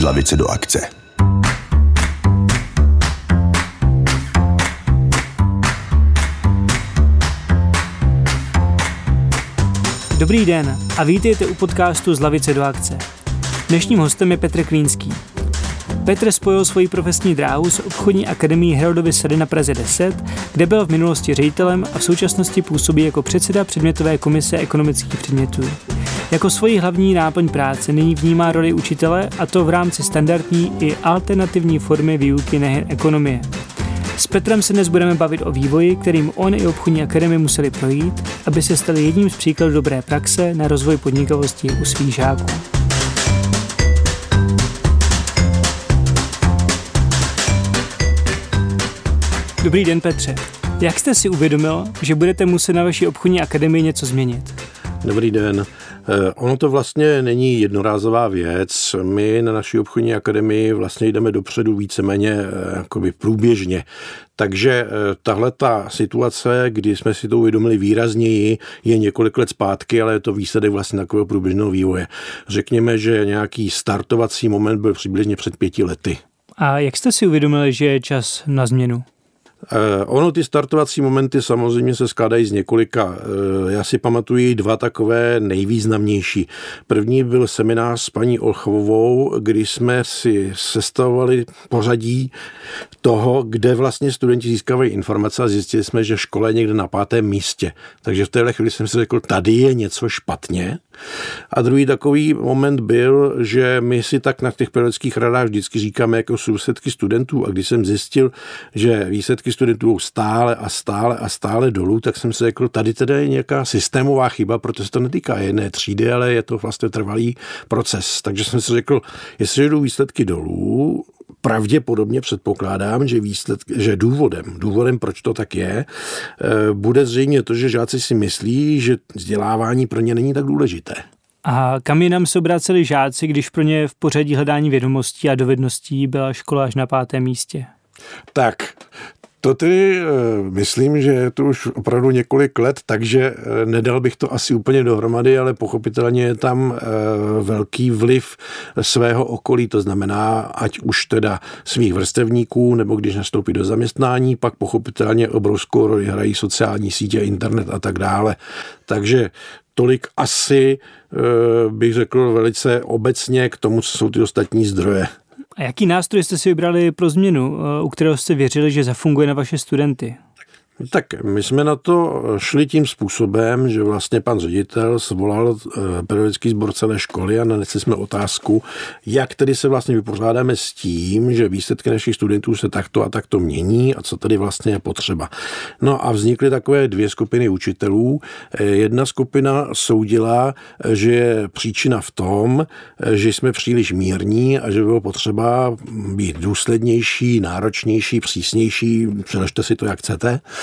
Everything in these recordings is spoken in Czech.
z lavice do akce. Dobrý den a vítejte u podcastu z lavice do akce. Dnešním hostem je Petr Klínský. Petr spojil svoji profesní dráhu s obchodní akademií Herodovy sady na Praze 10, kde byl v minulosti ředitelem a v současnosti působí jako předseda předmětové komise ekonomických předmětů. Jako svoji hlavní náplň práce nyní vnímá roli učitele a to v rámci standardní i alternativní formy výuky nejen ekonomie. S Petrem se dnes budeme bavit o vývoji, kterým on i obchodní akademie museli projít, aby se stali jedním z příkladů dobré praxe na rozvoj podnikavosti u svých žáků. Dobrý den Petře. Jak jste si uvědomil, že budete muset na vaší obchodní akademii něco změnit? Dobrý den. Eh, ono to vlastně není jednorázová věc. My na naší obchodní akademii vlastně jdeme dopředu víceméně eh, jakoby průběžně. Takže eh, tahle ta situace, kdy jsme si to uvědomili výrazněji, je několik let zpátky, ale je to výsledek vlastně takového průběžného vývoje. Řekněme, že nějaký startovací moment byl přibližně před pěti lety. A jak jste si uvědomili, že je čas na změnu? Eh, ono ty startovací momenty samozřejmě se skládají z několika. Eh, já si pamatuju dva takové nejvýznamnější. První byl seminář s paní Olchovou, kdy jsme si sestavovali pořadí toho, kde vlastně studenti získávají informace a zjistili jsme, že škola je někde na pátém místě. Takže v téhle chvíli jsem si řekl, tady je něco špatně. A druhý takový moment byl, že my si tak na těch periodických radách vždycky říkáme jako sousedky studentů a když jsem zjistil, že výsledky studentů stále a stále a stále dolů, tak jsem si řekl, tady teda je nějaká systémová chyba, protože se to netýká jedné třídy, ale je to vlastně trvalý proces. Takže jsem si řekl, jestli jdou výsledky dolů, pravděpodobně předpokládám, že, výsled, že důvodem, důvodem, proč to tak je, eh, bude zřejmě to, že žáci si myslí, že vzdělávání pro ně není tak důležité. A kam jinam se obraceli žáci, když pro ně v pořadí hledání vědomostí a dovedností byla škola až na pátém místě? Tak, to tedy eh, myslím, že je to už opravdu několik let, takže eh, nedal bych to asi úplně dohromady, ale pochopitelně je tam eh, velký vliv svého okolí, to znamená, ať už teda svých vrstevníků, nebo když nastoupí do zaměstnání, pak pochopitelně obrovskou roli hrají sociální sítě, internet a tak dále. Takže tolik asi bych řekl velice obecně k tomu, co jsou ty ostatní zdroje. A jaký nástroj jste si vybrali pro změnu, eh, u kterého jste věřili, že zafunguje na vaše studenty? Tak my jsme na to šli tím způsobem, že vlastně pan ředitel svolal eh, periodický sbor celé školy a nanesli jsme otázku, jak tedy se vlastně vypořádáme s tím, že výsledky našich studentů se takto a takto mění a co tedy vlastně je potřeba. No a vznikly takové dvě skupiny učitelů. Eh, jedna skupina soudila, že je příčina v tom, eh, že jsme příliš mírní a že bylo potřeba být důslednější, náročnější, přísnější, přeložte si to, jak chcete.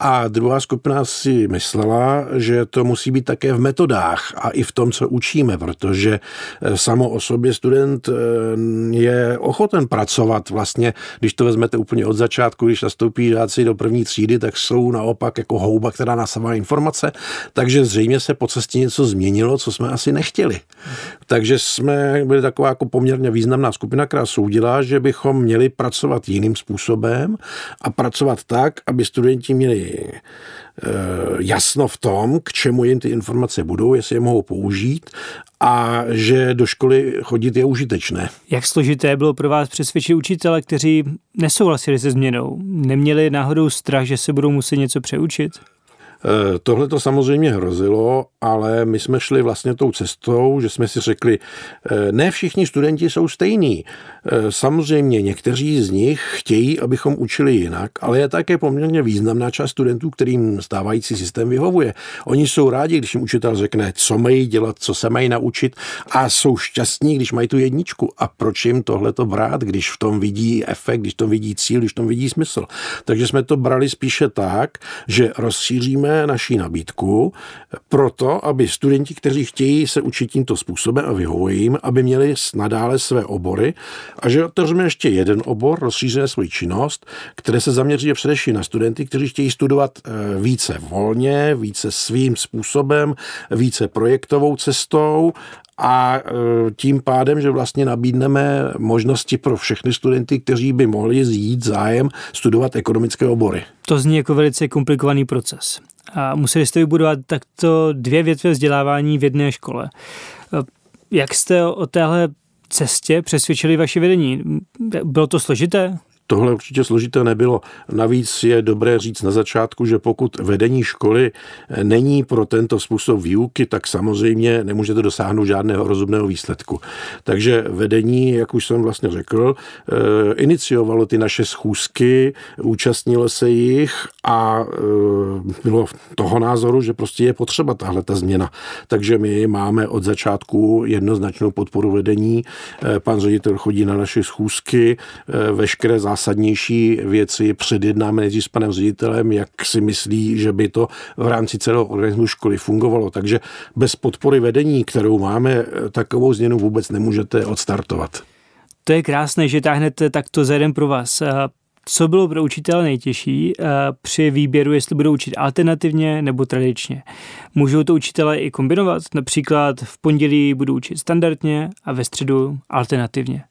A druhá skupina si myslela, že to musí být také v metodách a i v tom, co učíme, protože eh, samo o sobě student eh, je ochoten pracovat vlastně, když to vezmete úplně od začátku, když nastoupí žáci do první třídy, tak jsou naopak jako houba, která nasává informace, takže zřejmě se po cestě něco změnilo, co jsme asi nechtěli. Takže jsme byli taková jako poměrně významná skupina, která soudila, že bychom měli pracovat jiným způsobem a pracovat tak, aby studenti měli Eh, jasno v tom, k čemu jim ty informace budou, jestli je mohou použít a že do školy chodit je užitečné. Jak složité bylo pro vás přesvědčit učitele, kteří nesouhlasili se změnou? Neměli náhodou strach, že se budou muset něco přeučit? Eh, tohle to samozřejmě hrozilo, ale my jsme šli vlastně tou cestou, že jsme si řekli, eh, ne všichni studenti jsou stejní. Eh, samozřejmě někteří z nich chtějí, abychom učili jinak, ale je také poměrně významná část studentů, kterým stávající systém vyhovuje. Oni jsou rádi, když jim učitel řekne, co mají dělat, co se mají naučit a jsou šťastní, když mají tu jedničku. A proč jim tohle to brát, když v tom vidí efekt, když v tom vidí cíl, když v tom vidí smysl. Takže jsme to brali spíše tak, že rozšíříme naší nabídku proto, aby studenti, kteří chtějí se učit tímto způsobem a vyhovují jim, aby měli nadále své obory a že otevřeme ještě jeden obor, rozšíříme svoji činnost, které se zaměří především na studenty, kteří chtějí studovat eh, více volně, více svým způsobem, více projektovou cestou a e, tím pádem, že vlastně nabídneme možnosti pro všechny studenty, kteří by mohli zjít zájem studovat ekonomické obory. To zní jako velice komplikovaný proces. A museli jste vybudovat takto dvě větve vzdělávání v jedné škole. E, jak jste o téhle cestě přesvědčili vaše vedení? Bylo to složité? Tohle určitě složité nebylo. Navíc je dobré říct na začátku, že pokud vedení školy není pro tento způsob výuky, tak samozřejmě nemůžete dosáhnout žádného rozumného výsledku. Takže vedení, jak už jsem vlastně řekl, eh, iniciovalo ty naše schůzky, účastnilo se jich a eh, bylo toho názoru, že prostě je potřeba tahle ta změna. Takže my máme od začátku jednoznačnou podporu vedení. Eh, pan ředitel chodí na naše schůzky, veškeré zásady zásadnější věci předjednáme nejdřív s panem ředitelem, jak si myslí, že by to v rámci celého organismu školy fungovalo. Takže bez podpory vedení, kterou máme, takovou změnu vůbec nemůžete odstartovat. To je krásné, že táhnete takto za jeden pro vás. Co bylo pro učitele nejtěžší při výběru, jestli budou učit alternativně nebo tradičně? Můžou to učitele i kombinovat? Například v pondělí budou učit standardně a ve středu alternativně.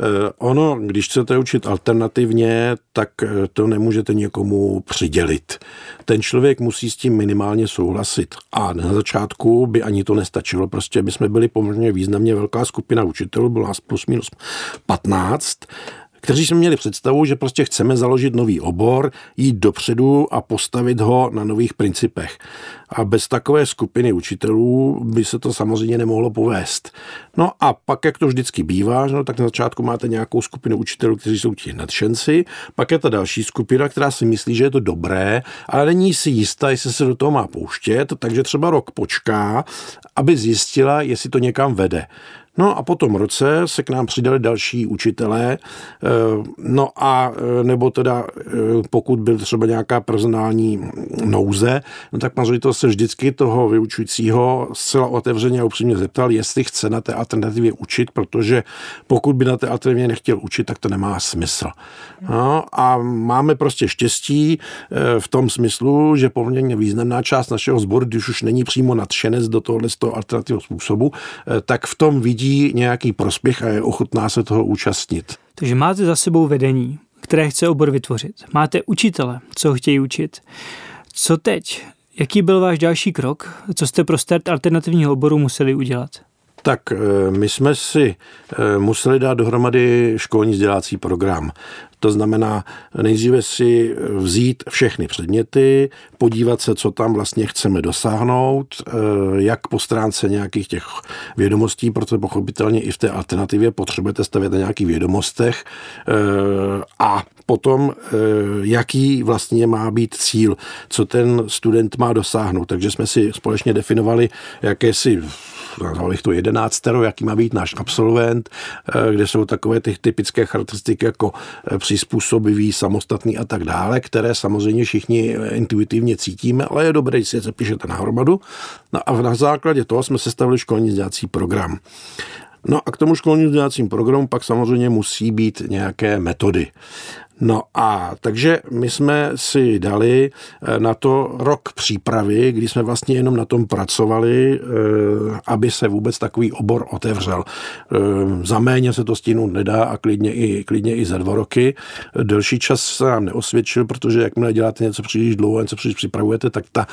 Eh, ono, když chcete učit alternativně, tak eh, to nemůžete někomu přidělit. Ten člověk musí s tím minimálně souhlasit. A na začátku by ani to nestačilo. Prostě my jsme byli poměrně významně velká skupina učitelů, bylo nás plus minus 15 kteří jsme měli představu, že prostě chceme založit nový obor, jít dopředu a postavit ho na nových principech. A bez takové skupiny učitelů by se to samozřejmě nemohlo povést. No a pak, jak to vždycky bývá, no, tak na začátku máte nějakou skupinu učitelů, kteří jsou ti nadšenci, pak je ta další skupina, která si myslí, že je to dobré, ale není si jistá, jestli se do toho má pouštět, takže třeba rok počká, aby zjistila, jestli to někam vede. No a po tom roce se k nám přidali další učitelé, eh, no a eh, nebo teda eh, pokud byl třeba nějaká personální nouze, no tak pan ředitel se vždycky toho vyučujícího zcela otevřeně a upřímně zeptal, jestli chce na té alternativě učit, protože pokud by na té alternativě nechtěl učit, tak to nemá smysl. No a máme prostě štěstí v tom smyslu, že poměrně významná část našeho sboru, když už není přímo nadšenec do tohohle z toho alternativního způsobu, tak v tom vidí vidí nějaký prospěch a je ochotná se toho účastnit. Takže máte za sebou vedení, které chce obor vytvořit. Máte učitele, co chtějí učit. Co teď? Jaký byl váš další krok? Co jste pro start alternativního oboru museli udělat? Tak eh, my jsme si eh, museli dát dohromady školní vzdělávací program. To znamená nejdříve si vzít všechny předměty, podívat se, co tam vlastně chceme dosáhnout, eh, jak po stránce nějakých těch vědomostí, protože pochopitelně i v té alternativě potřebujete stavět na nějakých vědomostech a potom, jaký vlastně má být cíl, co ten student má dosáhnout. Takže jsme si společně definovali jakési nazval to jedenáctero, jaký má být náš absolvent, kde jsou takové ty typické charakteristiky jako přizpůsobivý, samostatný a tak dále, které samozřejmě všichni intuitivně cítíme, ale je dobré, když si je zapíšete na hromadu. No a na základě toho jsme sestavili školní vzdělací program. No a k tomu školním vzdělávacím programu pak samozřejmě musí být nějaké metody. No a takže my jsme si dali eh, na to rok přípravy, kdy jsme vlastně jenom na tom pracovali, eh, aby se vůbec takový obor otevřel. Eh, za méně se to stihnout nedá a klidně i, klidně i za dva roky. Delší čas se nám neosvědčil, protože jakmile děláte něco příliš dlouho, něco příliš připravujete, tak ta,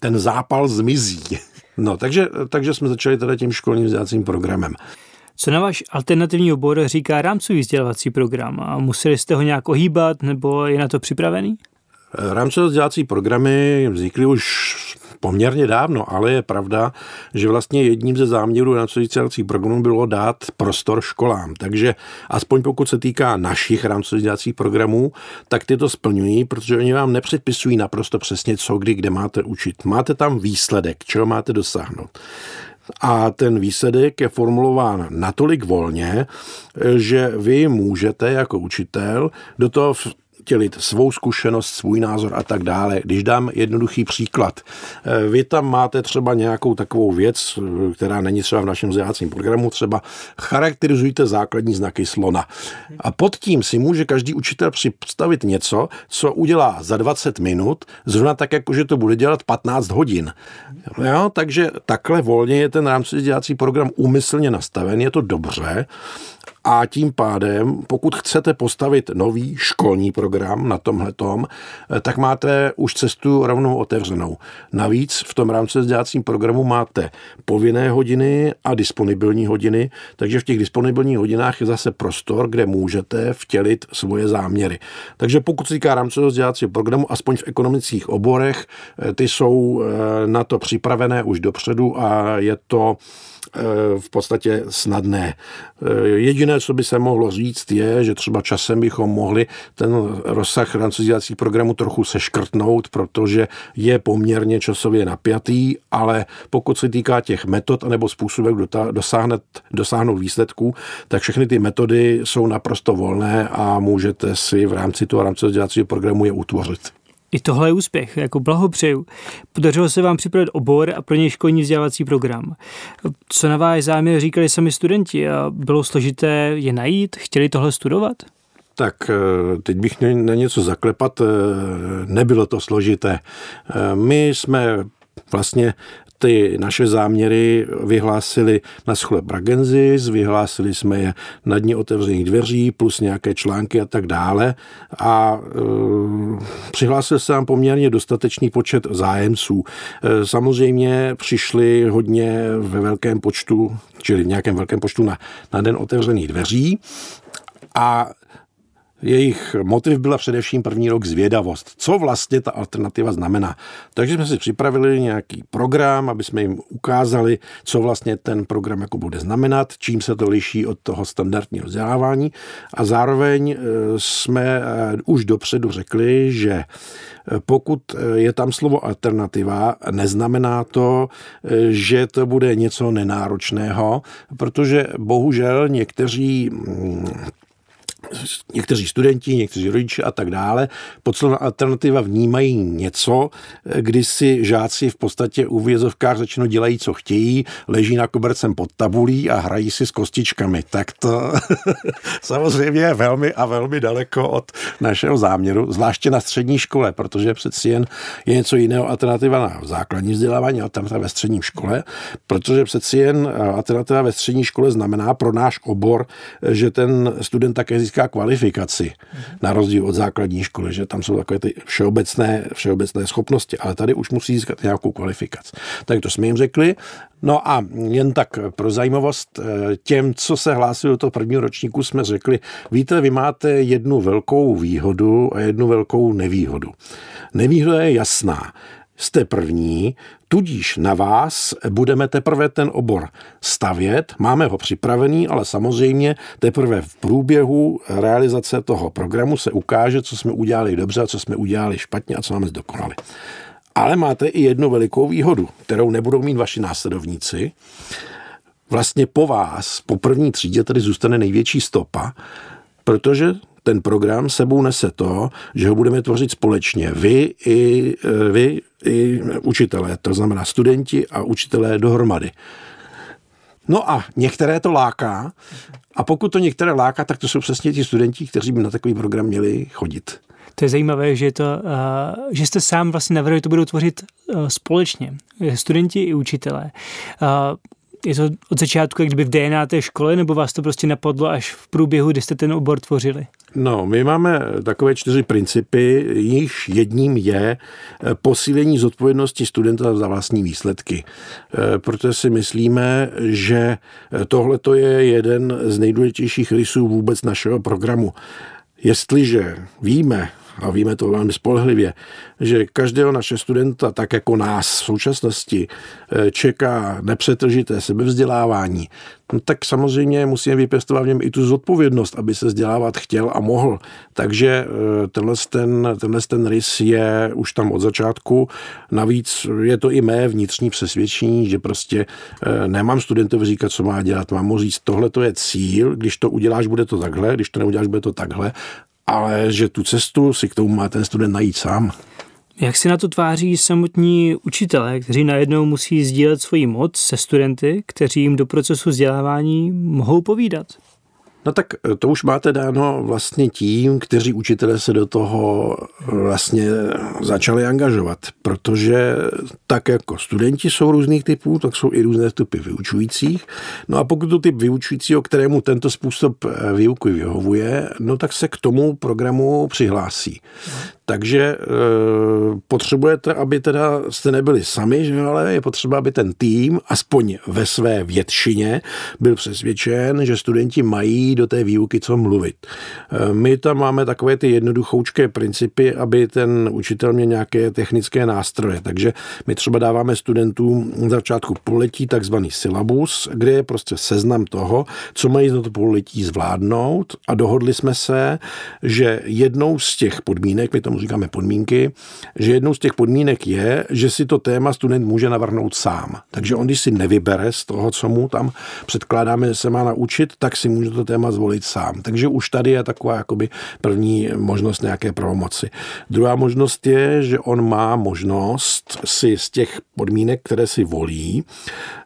ten zápal zmizí. No, takže, takže jsme začali teda tím školním vzdělávacím programem. Co na váš alternativní obor říká rámcový vzdělávací program a museli jste ho nějak ohýbat nebo je na to připravený? Rámcové vzdělávací programy vznikly už poměrně dávno, ale je pravda, že vlastně jedním ze záměrů rámcových vzdělávacích programů bylo dát prostor školám. Takže aspoň pokud se týká našich rámcových vzdělávacích programů, tak ty to splňují, protože oni vám nepředpisují naprosto přesně, co kdy, kde máte učit. Máte tam výsledek, čeho máte dosáhnout a ten výsledek je formulován natolik volně, že vy můžete jako učitel do toho vtělit svou zkušenost, svůj názor a tak dále. Když dám jednoduchý příklad, eh, vy tam máte třeba nějakou takovou věc, eh, která není třeba v našem vzdělávacím programu, třeba charakterizujte základní znaky slona. A pod tím si může každý učitel představit něco, co udělá za 20 minut, zrovna tak, jako že to bude dělat 15 hodin. Jo, takže takhle volně je ten rámcový vzdělávací program úmyslně nastaven, je to dobře, a tím pádem, pokud chcete postavit nový školní program na tomhletom, eh, tak máte už cestu rovnou otevřenou. Navíc v tom rámci vzdělávacím programu máte povinné hodiny a disponibilní hodiny, takže v těch disponibilních hodinách je zase prostor, kde můžete vtělit svoje záměry. Takže pokud se týká rámcového vzdělávacího programu, aspoň v ekonomických oborech, eh, ty jsou eh, na to připravené už dopředu a je to v podstatě snadné. Eh, jediné, co by se mohlo říct, je, že třeba časem bychom mohli ten rozsah francouzských programu trochu seškrtnout, protože je poměrně časově napjatý, ale pokud se týká těch metod nebo způsobů, jak dosáhnout, dosáhnout výsledků, tak všechny ty metody jsou naprosto volné a můžete si v rámci toho rámcového programu je utvořit. I tohle je úspěch, jako blahopřeju. Podařilo se vám připravit obor a pro něj školní vzdělávací program. Co na váš záměr říkali sami studenti a bylo složité je najít? Chtěli tohle studovat? Tak eh, teď bych na něco zaklepat, eh, nebylo to složité. Eh, my jsme vlastně ty naše záměry vyhlásili na schole Bragenzis, vyhlásili jsme je na dní otevřených dveří, plus nějaké články a tak dále. A e, přihlásil se nám poměrně dostatečný počet zájemců. E, samozřejmě přišli hodně ve velkém počtu, čili v nějakém velkém počtu na, na den otevřených dveří. A jejich motiv byla především první rok zvědavost. Co vlastně ta alternativa znamená? Takže jsme si připravili nějaký program, aby jsme jim ukázali, co vlastně ten program jako bude znamenat, čím se to liší od toho standardního vzdělávání a zároveň e, jsme e, už dopředu řekli, že e, pokud je tam slovo alternativa, neznamená to, že to bude něco nenáročného, protože bohužel někteří mm, někteří studenti, někteří rodiče a tak dále pod slovem alternativa vnímají něco, kdy si žáci v podstatě u vězovkách řečeno dělají, co chtějí, leží na kobercem pod tabulí a hrají si s kostičkami. Tak to samozřejmě je velmi a velmi daleko od našeho záměru, zvláště na střední škole, protože přeci jen je něco jiného alternativa na základní vzdělávání, alternativa ve střední škole, protože přeci jen alternativa ve střední škole znamená pro náš obor, že ten student také získá získá kvalifikaci, na rozdíl od základní školy, že tam jsou takové ty všeobecné, všeobecné schopnosti, ale tady už musí získat nějakou kvalifikaci. Tak to jsme jim řekli. No a jen tak pro zajímavost eh, těm, co se hlásili do toho prvního ročníku, jsme řekli, víte, vy máte jednu velkou výhodu a jednu velkou nevýhodu. Nevýhoda je jasná jste první, tudíž na vás budeme teprve ten obor stavět, máme ho připravený, ale samozřejmě teprve v průběhu realizace toho programu se ukáže, co jsme udělali dobře a co jsme udělali špatně a co máme zdokonali. Ale máte i jednu velikou výhodu, kterou nebudou mít vaši následovníci. Vlastně po vás, po první třídě, tady zůstane největší stopa, protože ten program sebou nese to, že ho budeme tvořit společně. Vy i, e, vy i učitelé, to znamená studenti a učitelé dohromady. No a některé to láká a pokud to některé láká, tak to jsou přesně ti studenti, kteří by na takový program měli chodit. To je zajímavé, že, to, uh, že jste sám vlastně navrhli, to budou tvořit uh, společně, studenti i učitelé. Je to od začátku, jak kdyby v DNA té školy, nebo vás to prostě napadlo až v průběhu, kdy jste ten obor tvořili? No, my máme takové čtyři principy, již jedním je eh, posílení zodpovědnosti studenta za vlastní výsledky. Eh, protože si myslíme, že eh, tohle je jeden z nejdůležitějších rysů vůbec našeho programu. Jestliže víme, a víme to velmi spolehlivě, že každého naše studenta, tak jako nás v současnosti, eh, čeká nepřetržité sebevzdělávání, no tak samozřejmě musíme vypěstovat v něm i tu zodpovědnost, aby se vzdělávat chtěl a mohl. Takže eh, tenhle ten, tenhle ten rys je už tam od začátku. Navíc je to i mé vnitřní přesvědčení, že prostě eh, nemám studentovi říkat, co má dělat. Mám mu říct, tohle to je cíl, když to uděláš, bude to takhle, když to neuděláš, bude to takhle ale že tu cestu si k tomu má ten student najít sám. Jak si na to tváří samotní učitelé, kteří najednou musí sdílet svoji moc se studenty, kteří jim do procesu vzdělávání mohou povídat? No tak eh, to už máte dáno vlastně tím, kteří učitelé se do toho vlastně začali angažovat, protože tak jako studenti jsou různých typů, tak jsou i různé typy vyučujících. No a pokud to typ vyučujícího, kterému tento způsob eh, výuky vyhovuje, no tak se k tomu programu přihlásí. Takže e, potřebujete, aby teda jste nebyli sami, že, ale je potřeba, aby ten tým, aspoň ve své většině, byl přesvědčen, že studenti mají do té výuky co mluvit. E, my tam máme takové ty jednoduchoučké principy, aby ten učitel měl nějaké technické nástroje. Takže my třeba dáváme studentům na začátku poletí takzvaný syllabus, kde je prostě seznam toho, co mají za to poletí zvládnout a dohodli jsme se, že jednou z těch podmínek, my tomu říkáme podmínky, že jednou z těch podmínek je, že si to téma student může navrhnout sám. Takže on, když si nevybere z toho, co mu tam předkládáme, že se má naučit, tak si může to téma zvolit sám. Takže už tady je taková jakoby první možnost nějaké pravomoci. Druhá možnost je, že on má možnost si z těch podmínek, které si volí,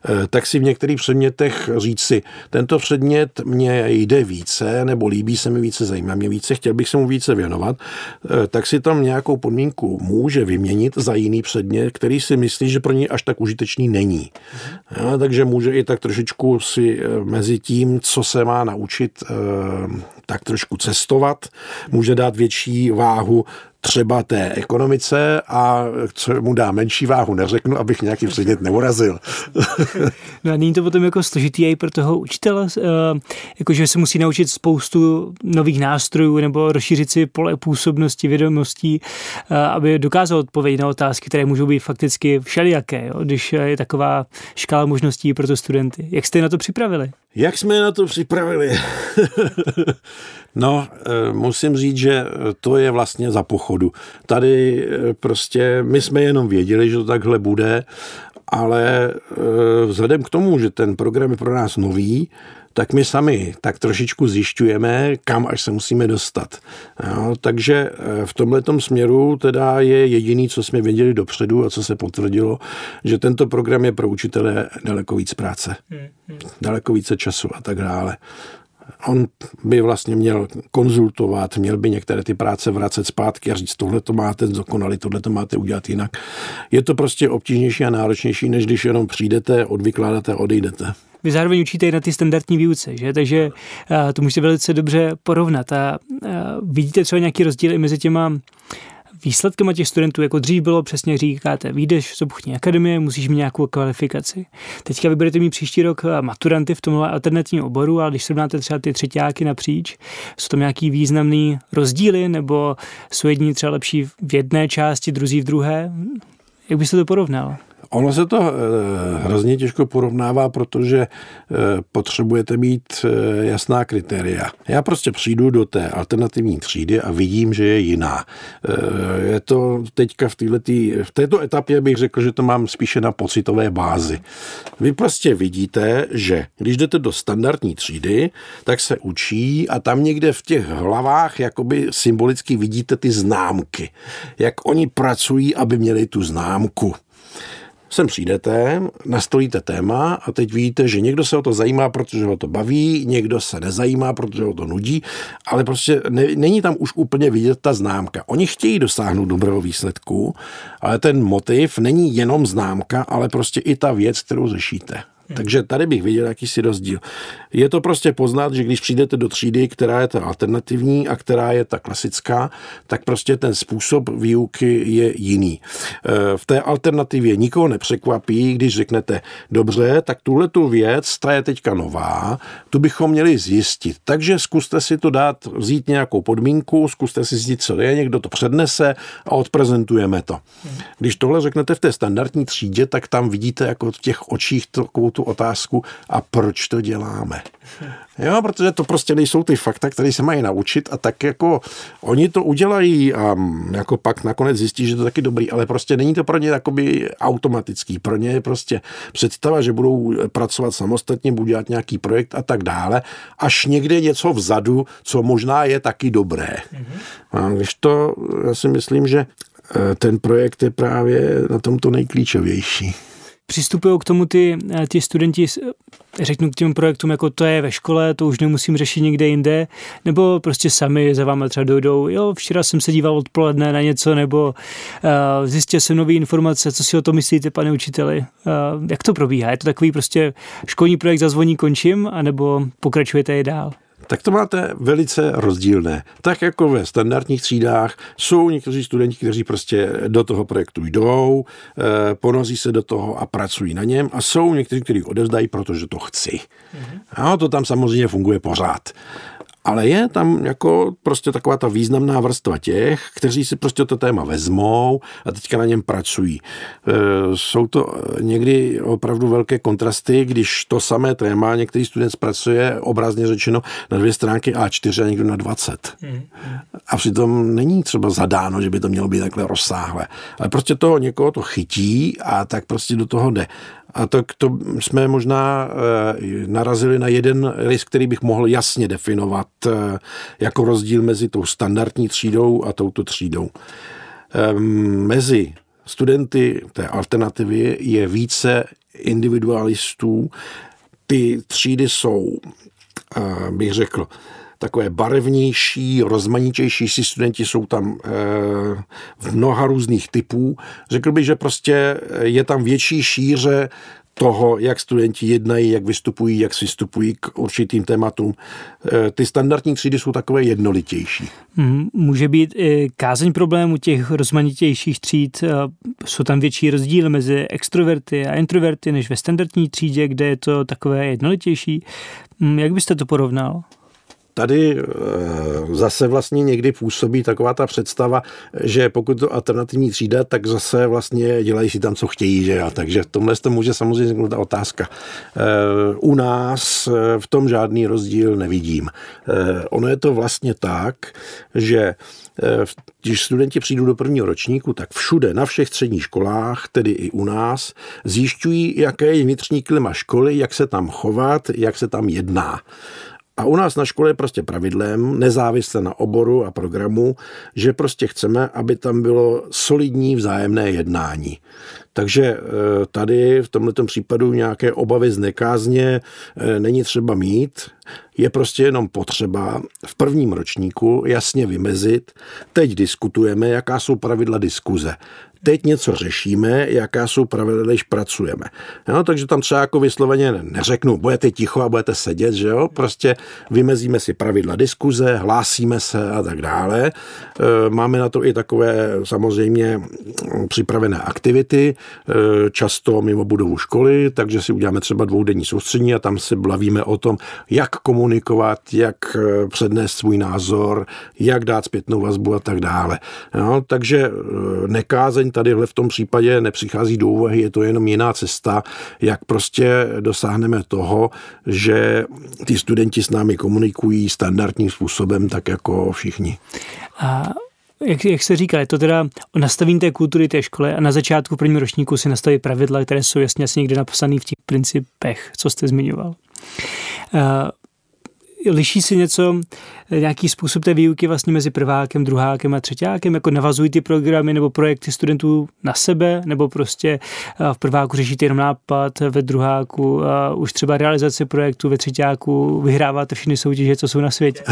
eh, tak si v některých předmětech říct si, tento předmět mě jde více, nebo líbí se mi více, zajímá mě více, chtěl bych se mu více věnovat, eh, tak si tam nějakou podmínku může vyměnit za jiný předmět, který si myslí, že pro něj až tak užitečný není. Ja, takže může i tak trošičku si eh, mezi tím, co se má naučit, eh, tak trošku cestovat, může dát větší váhu třeba té ekonomice a co mu dá menší váhu, neřeknu, abych nějaký předmět neurazil. no a není to potom jako složitý i pro toho učitele, eh, jakože se musí naučit spoustu nových nástrojů nebo rozšířit si pole působnosti, vědomostí, eh, aby dokázal odpovědět na otázky, které můžou být fakticky všelijaké, jo, když je taková škála možností pro to studenty. Jak jste na to připravili? Jak jsme na to připravili? no, eh, musím říct, že to je vlastně za pochodu. Tady eh, prostě my jsme jenom věděli, že to takhle bude, ale eh, vzhledem k tomu, že ten program je pro nás nový, tak my sami tak trošičku zjišťujeme, kam až se musíme dostat. Jo, takže v tomhle směru teda je jediný, co jsme věděli dopředu a co se potvrdilo, že tento program je pro učitele daleko víc práce, hmm, hmm. daleko více času a tak dále. On by vlastně měl konzultovat, měl by některé ty práce vracet zpátky a říct, tohle to máte zdokonali, tohle to máte udělat jinak. Je to prostě obtížnější a náročnější, než když jenom přijdete, odvykládáte a odejdete. Vy zároveň učíte i na ty standardní výuce, že? takže to musíte velice dobře porovnat a, a vidíte třeba nějaký rozdíl mezi těma výsledkem těch studentů, jako dřív bylo, přesně říkáte, vyjdeš z obchodní akademie, musíš mít nějakou kvalifikaci. Teďka vy budete mít příští rok eh, maturanty v tomhle alternativním oboru, ale když srovnáte třeba ty třetíáky napříč, jsou tam nějaký významný rozdíly, nebo jsou jedni třeba lepší v jedné části, druzí v druhé? Jak byste to porovnal? Ono se to eh, hrozně těžko porovnává, protože eh, potřebujete mít eh, jasná kritéria. Já prostě přijdu do té alternativní třídy a vidím, že je jiná. Je to teďka v, týhletý, v této etapě bych řekl, že to mám spíše na pocitové bázi. Vy prostě vidíte, že když jdete do standardní třídy, tak se učí a tam někde v těch hlavách jakoby symbolicky vidíte ty známky. Jak oni pracují, aby měli tu známku. Sem přijdete, nastolíte téma a teď vidíte, že někdo se o to zajímá, protože ho to baví, někdo se nezajímá, protože ho to nudí, ale prostě ne, není tam už úplně vidět ta známka. Oni chtějí dosáhnout dobrého výsledku, ale ten motiv není jenom známka, ale prostě i ta věc, kterou řešíte. Takže tady bych viděl jakýsi rozdíl. Je to prostě poznat, že když přijdete do třídy, která je ta alternativní a která je ta klasická, tak prostě ten způsob výuky je jiný. E, v té alternativě nikoho nepřekvapí, když řeknete, dobře, tak tuhle tu věc, ta je teďka nová, tu bychom měli zjistit. Takže zkuste si to dát, vzít nějakou podmínku, zkuste si zjistit, co je, někdo to přednese a odprezentujeme to. Když tohle řeknete v té standardní třídě, tak tam vidíte jako v těch očích takovou tu otázku, a proč to děláme? Jo, protože to prostě nejsou ty fakta, které se mají naučit a tak jako oni to udělají a jako pak nakonec zjistí, že to taky dobrý, ale prostě není to pro ně takoby automatický. Pro ně je prostě představa, že budou pracovat samostatně, budou dělat nějaký projekt a tak dále, až někde něco vzadu, co možná je taky dobré. A když to, já si myslím, že eh, ten projekt je právě na tomto nejklíčovější přistupují k tomu ty, eh, ty studenti, řeknu k těm projektům, jako to je ve škole, to už nemusím řešit někde jinde, nebo prostě sami za vámi třeba dojdou, jo, včera jsem se díval odpoledne na něco, nebo uh, zjistil jsem nové informace, co si o to myslíte, pane učiteli, uh, jak to probíhá? Je to takový prostě školní projekt zazvoní, končím, anebo pokračujete je dál? Tak to máte velice rozdílné. Tak jako ve standardních třídách jsou někteří studenti, kteří prostě do toho projektu jdou, eh, ponoří se do toho a pracují na něm a jsou někteří, kteří odevzdají, protože to chci. Mm-hmm. A to tam samozřejmě funguje pořád ale je tam jako prostě taková ta významná vrstva těch, kteří si prostě to téma vezmou a teďka na něm pracují. E, jsou to někdy opravdu velké kontrasty, když to samé téma některý student zpracuje obrazně řečeno na dvě stránky A4 a někdo na 20. Hmm. A přitom není třeba zadáno, že by to mělo být takhle rozsáhlé. Ale prostě toho někoho to chytí a tak prostě do toho jde. A tak to jsme možná eh, narazili na jeden rys, který bych mohl jasně definovat eh, jako rozdíl mezi tou standardní třídou a touto třídou. Ehm, mezi studenty té alternativy je více individualistů. Ty třídy jsou, eh, bych řekl, takové barevnější, rozmanitější si studenti jsou tam e, v mnoha různých typů. Řekl bych, že prostě je tam větší šíře toho, jak studenti jednají, jak vystupují, jak vystupují k určitým tématům. E, ty standardní třídy jsou takové jednolitější. Mhm, může být i kázeň problému těch rozmanitějších tříd. Jsou tam větší rozdíly mezi extroverty a introverty než ve standardní třídě, kde je to takové jednolitější. Mm, jak byste to porovnal? Tady eh, zase vlastně někdy působí taková ta představa, že pokud to alternativní třída, tak zase vlastně dělají si tam, co chtějí, že jo? Takže v tomhle to může samozřejmě vzniknout ta otázka. Eh, u nás eh, v tom žádný rozdíl nevidím. Ono je to vlastně tak, že když studenti přijdou do prvního ročníku, tak všude, na všech středních školách, tedy i u nás, zjišťují, jaké je vnitřní klima školy, jak se tam chovat, jak se tam jedná. A u nás na škole je prostě pravidlem, nezávisle na oboru a programu, že prostě chceme, aby tam bylo solidní vzájemné jednání. Takže eh, tady v tomto případu nějaké obavy z nekázně eh, není třeba mít. Je prostě jenom potřeba v prvním ročníku jasně vymezit, teď diskutujeme, jaká jsou pravidla diskuze teď něco řešíme, jaká jsou pravidla, když pracujeme. Jo, takže tam třeba jako vysloveně neřeknu, budete ticho a budete sedět, že jo, prostě vymezíme si pravidla diskuze, hlásíme se a tak dále. E, máme na to i takové samozřejmě připravené aktivity, e, často mimo budovu školy, takže si uděláme třeba dvoudenní soustřední a tam se bavíme o tom, jak komunikovat, jak e, přednést svůj názor, jak dát zpětnou vazbu a tak dále. Jo, takže nekázeň tadyhle v tom případě nepřichází do úvahy, je to jenom jiná cesta, jak prostě dosáhneme toho, že ty studenti s námi komunikují standardním způsobem, tak jako všichni. A jak, jak jste říkal, je to teda o nastavení té kultury té školy a na začátku prvního ročníku si nastaví pravidla, které jsou jasně asi někde napsané v těch principech, co jste zmiňoval liší se něco, eh, nějaký způsob té výuky vlastně mezi prvákem, druhákem a třetíákem, jako navazují ty programy nebo projekty studentů na sebe, nebo prostě eh, v prváku řešíte jenom nápad, ve druháku a už třeba realizaci projektu, ve třetíáku vyhráváte všechny soutěže, co jsou na světě.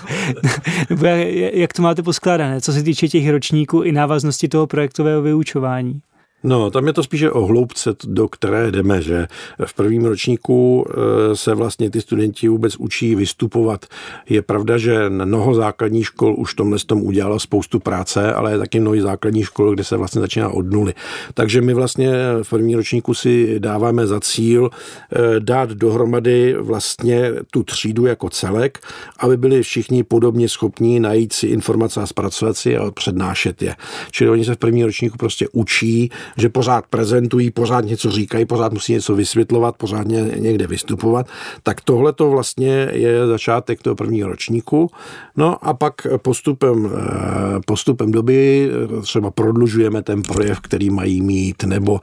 nebo jak, jak to máte poskládané, co se týče těch ročníků i návaznosti toho projektového vyučování? No, tam je to spíše o hloubce, do které jdeme, že v prvním ročníku eh, se vlastně ty studenti vůbec učí vystupovat. Je pravda, že mnoho základních škol už tomhle tom udělalo spoustu práce, ale je taky mnoho základních škol, kde se vlastně začíná od nuly. Takže my vlastně v prvním ročníku si dáváme za cíl eh, dát dohromady vlastně tu třídu jako celek, aby byli všichni podobně schopní najít si informace a zpracovat si a přednášet je. Čili oni se v prvním ročníku prostě učí že pořád prezentují, pořád něco říkají, pořád musí něco vysvětlovat, pořád někde vystupovat, tak tohle to vlastně je začátek toho prvního ročníku. No a pak postupem, eh, postupem doby třeba prodlužujeme ten projev, který mají mít, nebo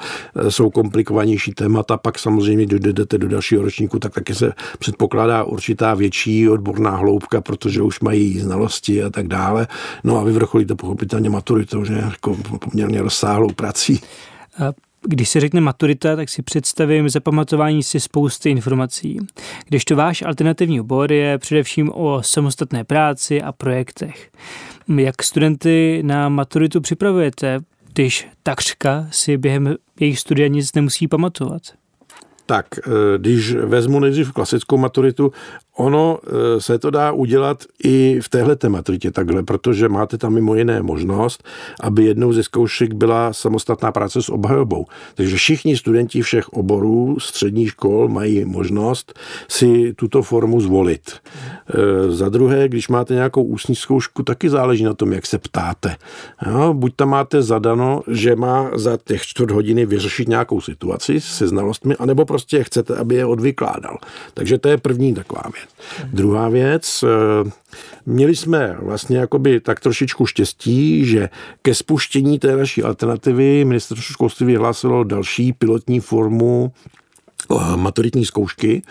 jsou komplikovanější témata, pak samozřejmě jdete do dalšího ročníku, tak taky se předpokládá určitá větší odborná hloubka, protože už mají znalosti a tak dále. No a vyvrcholí to pochopitelně maturitou, že jako poměrně rozsáhlou prací. Když se řekne maturita, tak si představím zapamatování si spousty informací. Když to váš alternativní obor je především o samostatné práci a projektech. Jak studenty na maturitu připravujete, když takřka si během jejich studia nic nemusí pamatovat? Tak, eh, když vezmu nejdřív klasickou maturitu, Ono eh, se to dá udělat i v téhle maturitě takhle, protože máte tam mimo jiné možnost, aby jednou ze zkoušek byla samostatná práce s obhajobou. Takže všichni studenti všech oborů středních škol mají možnost si tuto formu zvolit. E, za druhé, když máte nějakou ústní zkoušku, taky záleží na tom, jak se ptáte. Jo, buď tam máte zadano, že má za těch čtvrt hodiny vyřešit nějakou situaci se znalostmi, anebo prostě chcete, aby je odvykládal. Takže to je první taková věc. Druhá věc, eh, měli jsme vlastně jakoby tak trošičku štěstí, že ke spuštění té naší alternativy ministerstvo školství vyhlásilo další pilotní formu eh, maturitní zkoušky,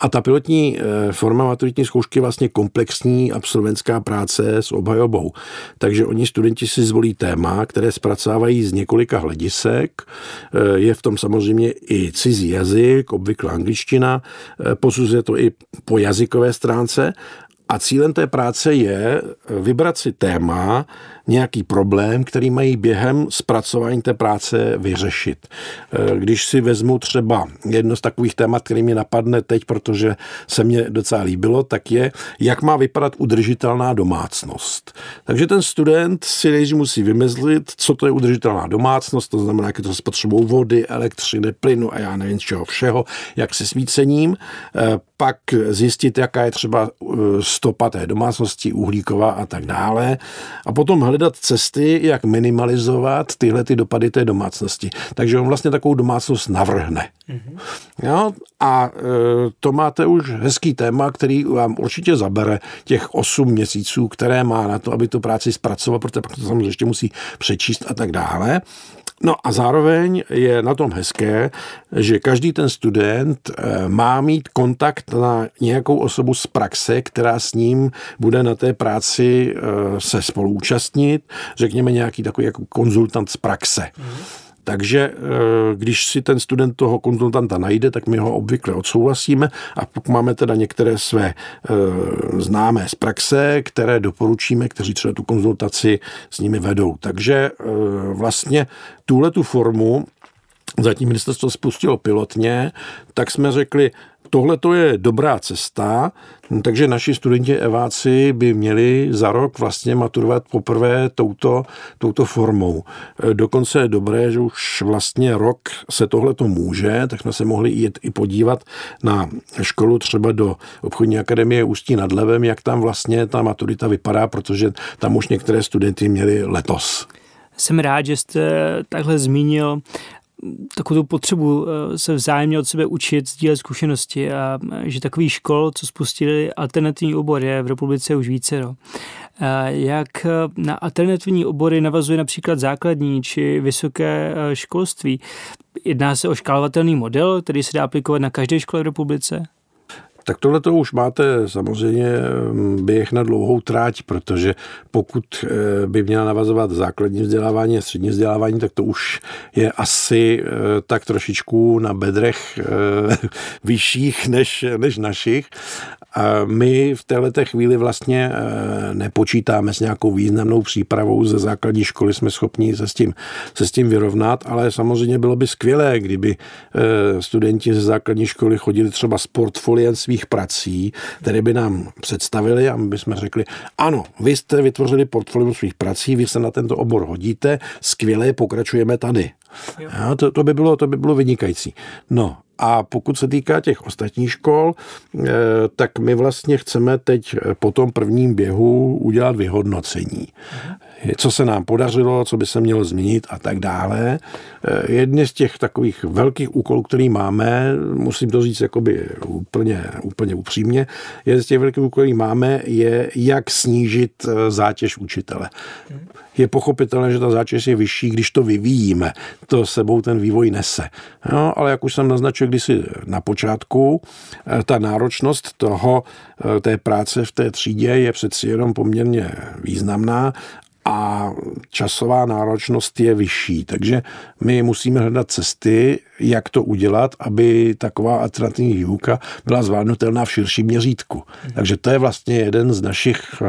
a ta pilotní eh, forma maturitní zkoušky je vlastně komplexní absolventská práce s obhajobou. Takže oni studenti si zvolí téma, které zpracovávají z několika hledisek. Eh, je v tom samozřejmě i cizí jazyk, obvykle angličtina. Eh, posuzuje to i po jazykové stránce. A cílem té práce je vybrat si téma, nějaký problém, který mají během zpracování té práce vyřešit. Eh, když si vezmu třeba jedno z takových témat, který mi napadne teď, protože se mně docela líbilo, tak je, jak má vypadat udržitelná domácnost. Takže ten student si nejdřív musí vymezlit, co to je udržitelná domácnost, to znamená, jak je to s potřebou vody, elektřiny, plynu a já nevím čeho všeho, jak se svícením, eh, pak zjistit, jaká je třeba eh, stopa té domácnosti, uhlíková a tak dále. A potom hledat hledat cesty, jak minimalizovat tyhle ty dopady té domácnosti. Takže on vlastně takovou domácnost navrhne. Mm-hmm. Jo? A e, to máte už hezký téma, který vám určitě zabere těch 8 měsíců, které má na to, aby tu práci zpracoval, protože pak to samozřejmě ještě musí přečíst a tak dále. No a zároveň je na tom hezké, že každý ten student eh, má mít kontakt na nějakou osobu z praxe, která s ním bude na té práci eh, se spoluúčastnit, řekněme nějaký takový jako konzultant z praxe. Mm-hmm. Takže eh, když si ten student toho konzultanta najde, tak my ho obvykle odsouhlasíme a pokud máme teda některé své eh, známé z praxe, které doporučíme, kteří třeba tu konzultaci s nimi vedou. Takže eh, vlastně tuhle tu formu zatím ministerstvo spustilo pilotně, tak jsme řekli, tohle to je dobrá cesta, takže naši studenti eváci by měli za rok vlastně maturovat poprvé touto, touto formou. Dokonce je dobré, že už vlastně rok se tohle to může, tak jsme se mohli jít i podívat na školu třeba do obchodní akademie Ústí nad Levem, jak tam vlastně ta maturita vypadá, protože tam už některé studenty měli letos. Jsem rád, že jste takhle zmínil takovou potřebu eh, se vzájemně od sebe učit, sdílet zkušenosti a eh, že takový škol, co spustili alternativní obor, je v republice už více. No. Jak eh, na alternativní obory navazuje například základní či vysoké školství? Jedná se o škálovatelný model, který se dá aplikovat na každé škole v republice? Tak tohle to už máte samozřejmě mm, běh na dlouhou tráť, protože pokud eh, by měla navazovat základní vzdělávání a střední vzdělávání, tak to už je asi eh, tak trošičku na bedrech eh, vyšších než, než našich. A my v této chvíli vlastně nepočítáme s nějakou významnou přípravou ze základní školy, jsme schopni se s tím, se s tím vyrovnat, ale samozřejmě bylo by skvělé, kdyby studenti ze základní školy chodili třeba s portfoliem svých svých prací, které by nám představili a my bychom řekli, ano, vy jste vytvořili portfolio svých prací, vy se na tento obor hodíte, skvěle, pokračujeme tady. Jo, to, to, by bylo, to by bylo vynikající. No a pokud se týká těch ostatních škol, eh, tak my vlastně chceme teď po tom prvním běhu udělat vyhodnocení. Co se nám podařilo, co by se mělo změnit a tak dále. Eh, jedně z těch takových velkých úkolů, který máme, musím to říct jakoby úplně, úplně upřímně, jeden z těch velkých úkolů, který máme, je, jak snížit eh, zátěž učitele je pochopitelné, že ta zátěž je vyšší, když to vyvíjíme. To sebou ten vývoj nese. No, ale jak už jsem naznačil kdysi na počátku, eh, ta náročnost toho, té práce v té třídě je přeci jenom poměrně významná a časová náročnost je vyšší. Takže my musíme hledat cesty, jak to udělat, aby taková alternativní výuka byla zvládnutelná v širším měřítku. Takže to je vlastně jeden z našich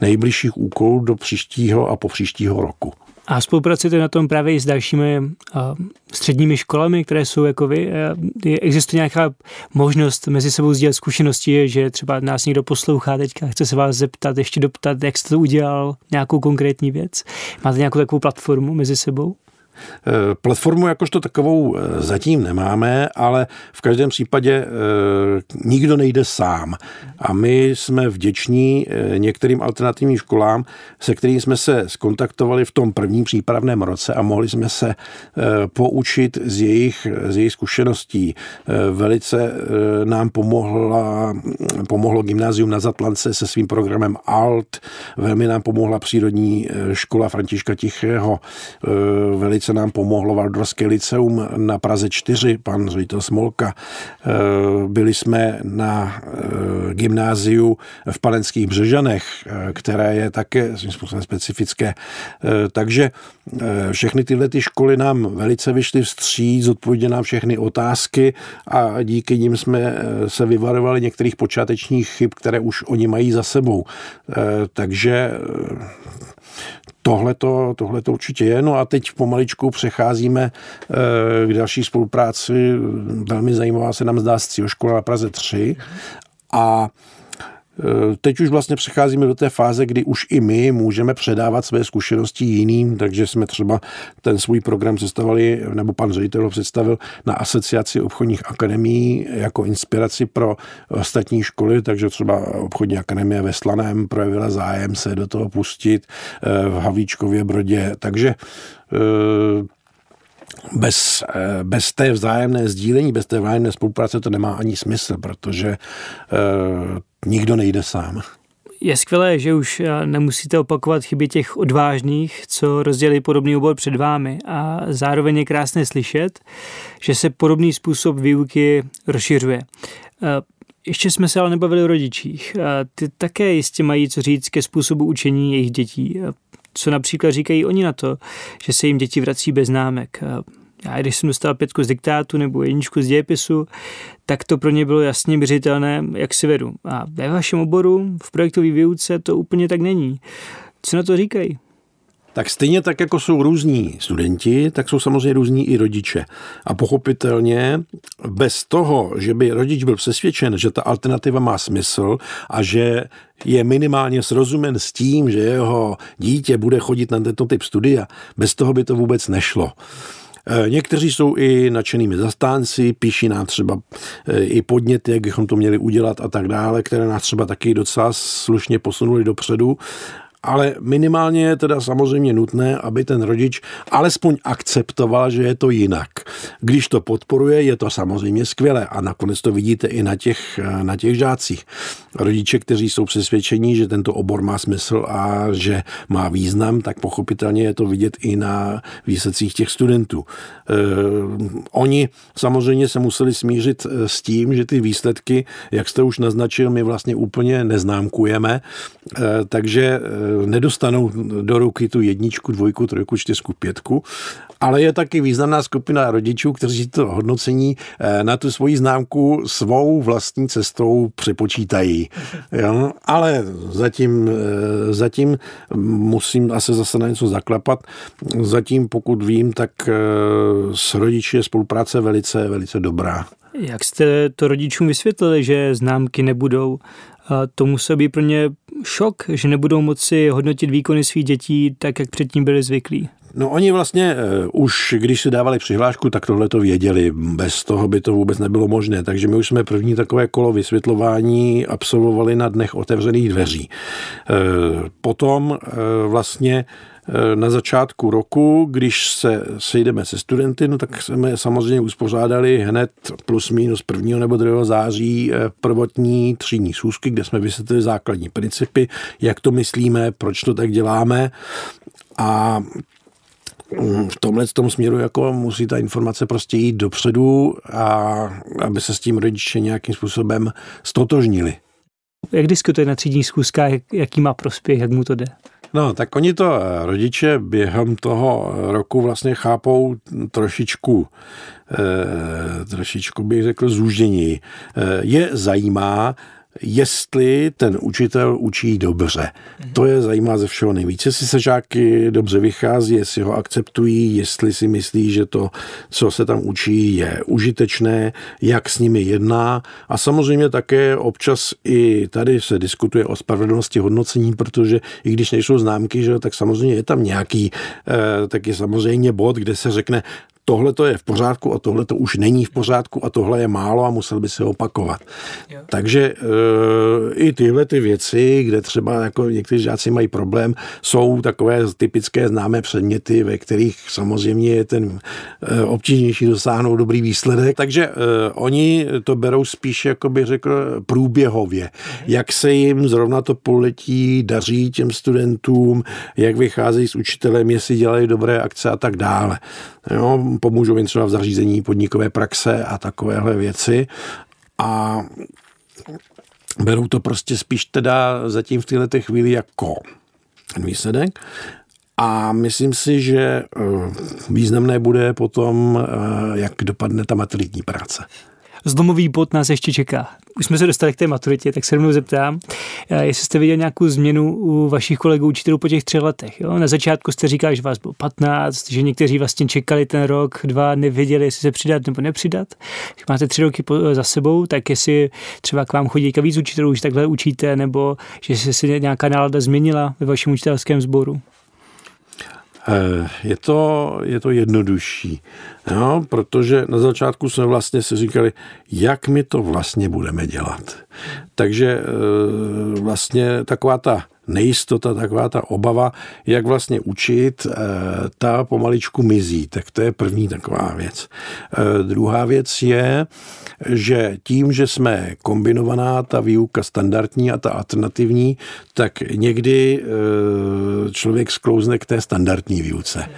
nejbližších úkolů do příštího a po příštího roku. A spolupracujete na tom právě i s dalšími uh, středními školami, které jsou jako vy? Je, existuje nějaká možnost mezi sebou sdílet zkušenosti, že třeba nás někdo poslouchá teďka, chce se vás zeptat, ještě doptat, jak jste to udělal, nějakou konkrétní věc? Máte nějakou takovou platformu mezi sebou? Eh, platformu jakožto takovou eh, zatím nemáme, ale v každém případě eh, nikdo nejde sám. A my jsme vděční některým alternativním školám, se kterými jsme se skontaktovali v tom prvním přípravném roce a mohli jsme se poučit z jejich, z jejich zkušeností. Velice nám pomohla, pomohlo gymnázium na Zatlance se svým programem ALT, velmi nám pomohla přírodní škola Františka Tichého, velice velice nám pomohlo Valdorské liceum na Praze 4, pan ředitel Smolka. Eh, byli jsme na eh, gymnáziu v Palenských Břežanech, eh, které je také svým způsobem specifické. Takže všechny tyhle ty školy nám velice vyšly vstříc, zodpověděli nám všechny otázky a díky nim jsme se vyvarovali některých počátečních chyb, které už oni mají za sebou. Takže Tohle to, tohle to určitě je. No a teď pomaličku přecházíme eh, k další spolupráci. Velmi zajímavá se nám zdá z škola na Praze 3 a teď už vlastně přecházíme do té fáze, kdy už i my můžeme předávat své zkušenosti jiným, takže jsme třeba ten svůj program představili, nebo pan ředitel ho představil na asociaci obchodních akademií jako inspiraci pro ostatní školy, takže třeba obchodní akademie ve Slaném projevila zájem se do toho pustit eh, v Havíčkově Brodě, takže eh, bez, bez té vzájemné sdílení, bez té vzájemné spolupráce to nemá ani smysl, protože nikdo nejde sám. Je skvělé, že už eh, nemusíte opakovat chyby těch odvážných, co rozdělili podobný obor před vámi a zároveň je krásné slyšet, že se podobný způsob výuky rozšiřuje. Eh, ještě jsme se ale nebavili o rodičích. Eh, ty také jistě mají co říct ke způsobu učení jejich dětí. Co například říkají oni na to, že se jim děti vrací bez známek já když jsem dostal pětku z diktátu nebo jedničku z dějepisu, tak to pro ně bylo jasně měřitelné, jak si vedu. A ve vašem oboru v projektové výuce to úplně tak není. Co na to říkají? Tak stejně tak, jako jsou různí studenti, tak jsou samozřejmě různí i rodiče. A pochopitelně bez toho, že by rodič byl přesvědčen, že ta alternativa má smysl a že je minimálně srozumen s tím, že jeho dítě bude chodit na tento typ studia, bez toho by to vůbec nešlo. Eh, někteří jsou i nadšenými zastánci, píší nám třeba eh, i podněty, jak bychom to měli udělat a tak dále, které nás třeba taky docela slušně posunuli dopředu ale minimálně je teda samozřejmě nutné, aby ten rodič alespoň akceptoval, že je to jinak. Když to podporuje, je to samozřejmě skvělé a nakonec to vidíte i na těch, na těch žácích. Rodiče, kteří jsou přesvědčení, že tento obor má smysl a že má význam, tak pochopitelně je to vidět i na výsledcích těch studentů. Eh, oni samozřejmě se museli smířit eh, s tím, že ty výsledky, jak jste už naznačil, my vlastně úplně neznámkujeme, eh, takže nedostanou do ruky tu jedničku, dvojku, trojku, čtyřku, pětku, ale je taky významná skupina rodičů, kteří to hodnocení eh, na tu svoji známku svou vlastní cestou přepočítají. Jo? Ale zatím, eh, zatím musím asi zase na něco zaklapat. Zatím, pokud vím, tak eh, s rodiči je spolupráce velice, velice dobrá. Jak jste to rodičům vysvětlili, že známky nebudou to muselo být pro ně šok, že nebudou moci hodnotit výkony svých dětí tak, jak předtím byli zvyklí? No oni vlastně uh, už, když si dávali přihlášku, tak tohle to věděli. Bez toho by to vůbec nebylo možné. Takže my už jsme první takové kolo vysvětlování absolvovali na dnech otevřených dveří. Uh, potom uh, vlastně na začátku roku, když se sejdeme se studenty, no tak jsme samozřejmě uspořádali hned plus minus 1. nebo 2. září prvotní třídní schůzky, kde jsme vysvětlili základní principy, jak to myslíme, proč to tak děláme a v tomhle tom směru jako musí ta informace prostě jít dopředu a aby se s tím rodiče nějakým způsobem stotožnili. Jak diskutuje na třídních schůzkách, jaký má prospěch, jak mu to jde? No, tak oni to eh, rodiče během toho roku vlastně chápou trošičku, eh, trošičku bych řekl zúždění. Eh, je zajímá, jestli ten učitel učí dobře. To je zajímá ze všeho nejvíce, jestli se žáky dobře vychází, jestli ho akceptují, jestli si myslí, že to, co se tam učí, je užitečné, jak s nimi jedná. A samozřejmě také občas i tady se diskutuje o spravedlnosti hodnocení, protože i když nejsou známky, že, tak samozřejmě je tam nějaký, eh, taky samozřejmě bod, kde se řekne, tohle to je v pořádku a tohle to už není v pořádku a tohle je málo a musel by se opakovat. Jo. Takže e, i tyhle ty věci, kde třeba jako někteří žáci mají problém, jsou takové typické známé předměty, ve kterých samozřejmě je ten e, obtížnější dosáhnout dobrý výsledek. Takže e, oni to berou spíš, jako bych řekl, průběhově. Mhm. Jak se jim zrovna to poletí daří těm studentům, jak vycházejí s učitelem, jestli dělají dobré akce a tak dále. Jo, pomůžou jim třeba v zařízení podnikové praxe a takovéhle věci. A berou to prostě spíš teda zatím v této chvíli jako ten výsledek. A myslím si, že eh, významné bude potom, eh, jak dopadne ta maturitní práce zlomový bod nás ještě čeká. Už jsme se dostali k té maturitě, tak se rovnou zeptám, eh, jestli jste viděl nějakou změnu u vašich kolegů učitelů po těch třech letech. Jo? Na začátku jste říkal, že vás bylo 15, že někteří vlastně čekali ten rok, dva, nevěděli, jestli se přidat nebo nepřidat. Když máte tři roky za sebou, tak jestli třeba k vám chodí víc učitelů, že takhle učíte, nebo že se nějaká nálada změnila ve vašem učitelském sboru. Eh, je to, je to jednodušší, no, protože na začátku jsme vlastně si říkali, jak my to vlastně budeme dělat. Takže eh, vlastně taková ta nejistota, taková ta obava, jak vlastně učit, eh, ta pomaličku mizí. Tak to je první taková věc. Eh, druhá věc je, že tím, že jsme kombinovaná, ta výuka standardní a ta alternativní, tak někdy eh, člověk sklouzne k té standardní výuce,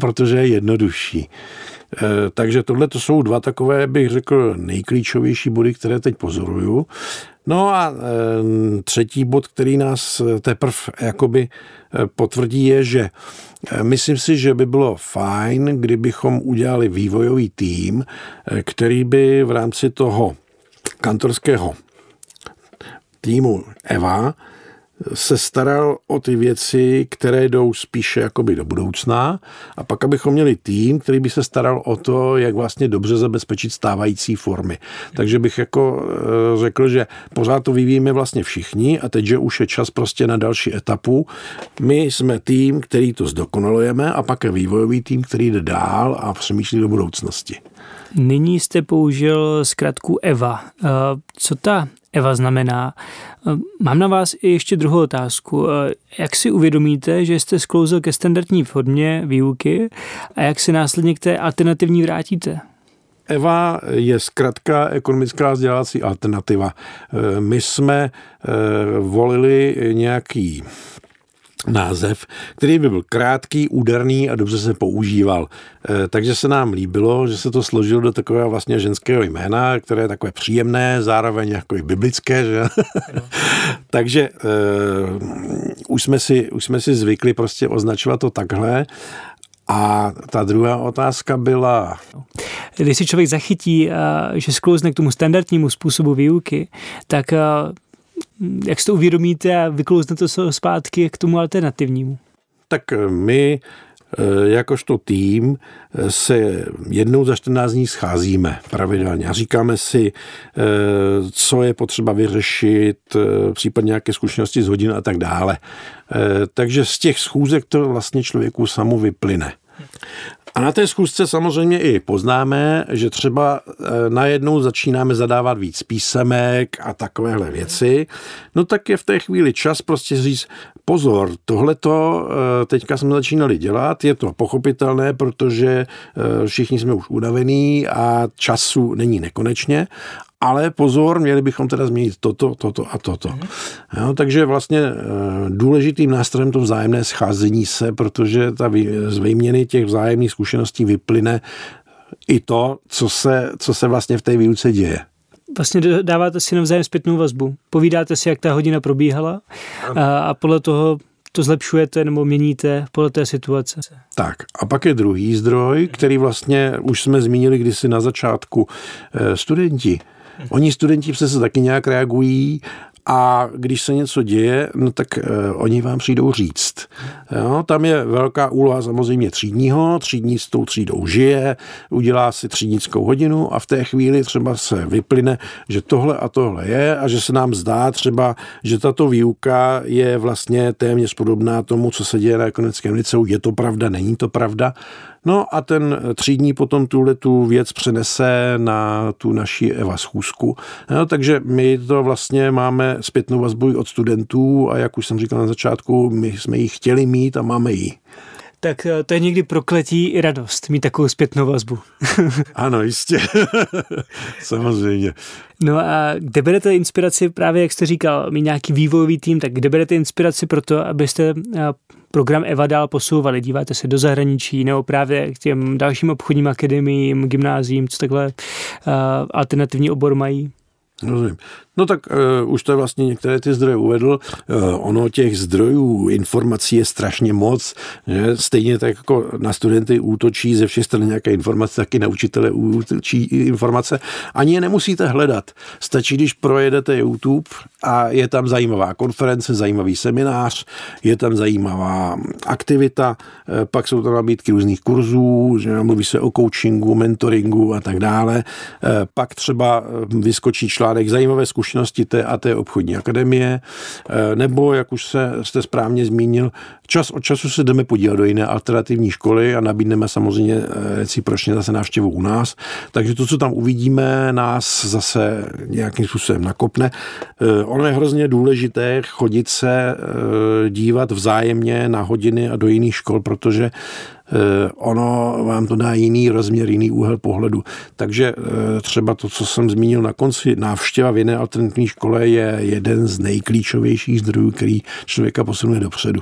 protože je jednodušší. Takže tohle to jsou dva takové, bych řekl, nejklíčovější body, které teď pozoruju. No a třetí bod, který nás teprve jakoby potvrdí, je, že myslím si, že by bylo fajn, kdybychom udělali vývojový tým, který by v rámci toho kantorského týmu EVA se staral o ty věci, které jdou spíše jakoby do budoucna a pak, abychom měli tým, který by se staral o to, jak vlastně dobře zabezpečit stávající formy. Takže bych jako eh, řekl, že pořád to vyvíjíme vlastně všichni a teď, že už je čas prostě na další etapu. My jsme tým, který to zdokonalujeme a pak je vývojový tým, který jde dál a přemýšlí do budoucnosti. Nyní jste použil zkrátku EVA. Eh, co ta EVA znamená? Eh, mám na vás i ještě druhou otázku. Eh, jak si uvědomíte, že jste sklouzl ke standardní formě výuky a jak se následně k té alternativní vrátíte? EVA je zkrátka ekonomická vzdělávací alternativa. My jsme volili nějaký název, který by byl krátký, úderný a dobře se používal. E, takže se nám líbilo, že se to složilo do takového vlastně ženského jména, které je takové příjemné, zároveň jako i biblické. Že? Takže e, už, jsme si, už jsme si zvykli prostě označovat to takhle. A ta druhá otázka byla... Když si člověk zachytí, že sklouzne k tomu standardnímu způsobu výuky, tak jak si to uvědomíte a vyklouznete se zpátky k tomu alternativnímu? Tak eh, my jakožto tým se jednou za 14 dní scházíme pravidelně a říkáme si, co je potřeba vyřešit, případně nějaké zkušenosti z hodin a tak dále. Takže z těch schůzek to vlastně člověku samu vyplyne. A na té schůzce samozřejmě i poznáme, že třeba eh, najednou začínáme zadávat víc písemek a takovéhle věci, no tak je v té chvíli čas prostě říct, pozor, tohleto eh, teďka jsme začínali dělat, je to pochopitelné, protože eh, všichni jsme už unavení a času není nekonečně, ale pozor, měli bychom teda změnit toto, toto a toto. Mm. Jo, takže vlastně e, důležitým nástrojem to vzájemné scházení se, protože ta, z výměny těch vzájemných zkušeností vyplyne i to, co se, co se vlastně v té výuce děje. Vlastně dáváte si navzájem zpětnou vazbu. Povídáte si, jak ta hodina probíhala a, a podle toho to zlepšujete nebo měníte podle té situace. Tak a pak je druhý zdroj, který vlastně už jsme zmínili kdysi na začátku. E, studenti Oni studenti přece taky nějak reagují a když se něco děje, no tak uh, oni vám přijdou říct. Jo, tam je velká úloha samozřejmě třídního, třídní s tou třídou žije, udělá si třídnickou hodinu a v té chvíli třeba se vyplyne, že tohle a tohle je a že se nám zdá třeba, že tato výuka je vlastně téměř podobná tomu, co se děje na ekonomickém liceu. Je to pravda, není to pravda? No a ten třídní potom tuhle tu věc přenese na tu naši Eva schůzku. No, takže my to vlastně máme zpětnou vazbu od studentů a jak už jsem říkal na začátku, my jsme ji chtěli mít a máme ji tak eh, to je někdy prokletí i radost, mít takovou zpětnou vazbu. ano, jistě. Samozřejmě. No a kde berete inspiraci, právě jak jste říkal, mít nějaký vývojový tým, tak kde berete inspiraci pro to, abyste eh, program EVA dál posouvali? Díváte se do zahraničí nebo právě k těm dalším obchodním akademiím, gymnázím, co takhle uh, alternativní obor mají? Rozumím. No tak uh, už to vlastně některé ty zdroje uvedl. Uh, ono těch zdrojů informací je strašně moc. Že? Stejně tak jako na studenty útočí ze všech stran nějaké informace, taky na učitele útočí informace. Ani je nemusíte hledat. Stačí, když projedete YouTube a je tam zajímavá konference, zajímavý seminář, je tam zajímavá aktivita, uh, pak jsou tam nabídky různých kurzů, že mluví se o coachingu, mentoringu a tak dále. Pak třeba vyskočí článek zajímavé zkušenosti zkušenosti té a té obchodní akademie, eh, nebo, jak už se, jste správně zmínil, čas od času se jdeme podívat do jiné alternativní školy a nabídneme samozřejmě eh, recipročně zase návštěvu u nás. Takže to, co tam uvidíme, nás zase nějakým způsobem nakopne. Eh, ono je hrozně důležité chodit se dívat vzájemně na hodiny a do jiných škol, protože ono vám to dá jiný rozměr, jiný úhel pohledu. Takže eh, třeba to, co jsem zmínil na konci, návštěva v jiné alternativní škole je jeden z nejklíčovějších zdrojů, který člověka posunuje dopředu.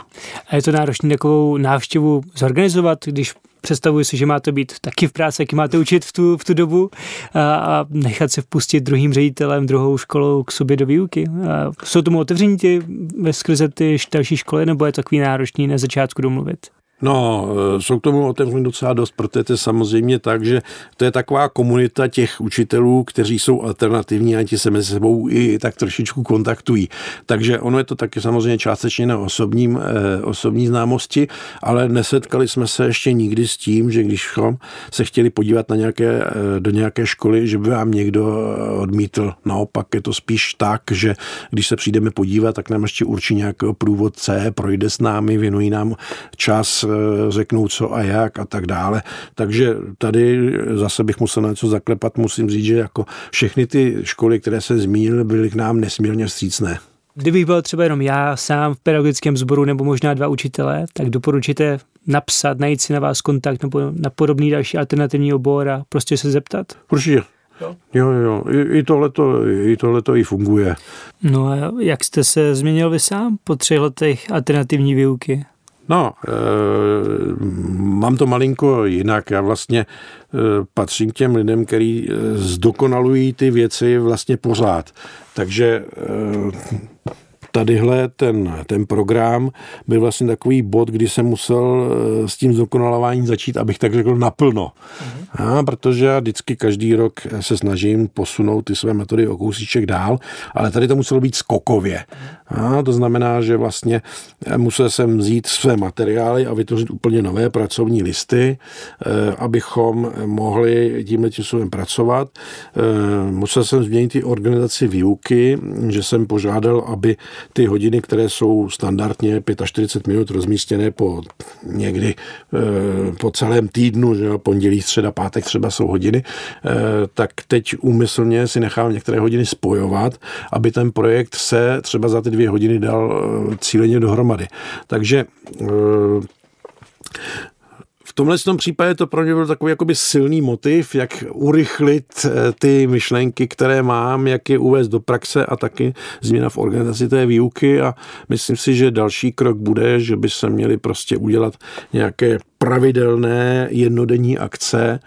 A je to náročné takovou návštěvu zorganizovat, když představuji si, že máte být taky v práci, jaký máte učit v tu, v tu dobu a, a nechat se vpustit druhým ředitelem, druhou školou k sobě do výuky. A jsou tomu otevření ve skrze ty další školy, nebo je to takový náročný na začátku domluvit? No, eh, jsou k tomu otevření docela dost, protože to je samozřejmě tak, že to je taková komunita těch učitelů, kteří jsou alternativní a ti se mezi sebou i tak trošičku kontaktují. Takže ono je to taky samozřejmě částečně na osobním, eh, osobní známosti, ale nesetkali jsme se ještě nikdy s tím, že když se chtěli podívat na nějaké, eh, do nějaké školy, že by vám někdo odmítl. Naopak je to spíš tak, že když se přijdeme podívat, tak nám ještě určí nějakého průvodce, projde s námi, věnují nám čas, Eh, řeknou co a jak a tak dále. Takže tady zase bych musel něco zaklepat, musím říct, že jako všechny ty školy, které se zmínil, byly k nám nesmírně vstřícné. Kdybych byl třeba jenom já sám v pedagogickém sboru nebo možná dva učitelé, tak doporučíte napsat, najít si na vás kontakt nebo na podobný další alternativní obor a prostě se zeptat? Určitě. Jo, jo, jo. I, i tohleto, i tohleto i funguje. No a jak jste se změnil vy sám po třech letech alternativní výuky? No, e, mám to malinko jinak. Já vlastně e, patřím k těm lidem, který e, zdokonalují ty věci vlastně pořád. Takže e, tadyhle ten, ten program byl vlastně takový bod, kdy jsem musel eh, s tím zdokonalováním začít, abych tak řekl, naplno. Mm-hmm. A, protože já vždycky každý rok se snažím posunout ty své metody o kousíček dál, ale tady to muselo být skokově. A, to znamená, že vlastně musel jsem vzít své materiály a vytvořit úplně nové pracovní listy, eh, abychom mohli tímhle tím pracovat. Eh, musel jsem změnit i organizaci výuky, že jsem požádal, aby ty hodiny, které jsou standardně 45 minut rozmístěné po někdy eh, po celém týdnu, že pondělí, středa, pátek třeba jsou hodiny, tak teď úmyslně si nechám některé hodiny spojovat, aby ten projekt se třeba za ty dvě hodiny dal cíleně dohromady. Takže tomhle tom případě to pro mě byl takový jakoby silný motiv, jak urychlit eh, ty myšlenky, které mám, jak je uvést do praxe a taky změna v organizaci té výuky. A myslím si, že další krok bude, že by se měli prostě udělat nějaké pravidelné jednodenní akce,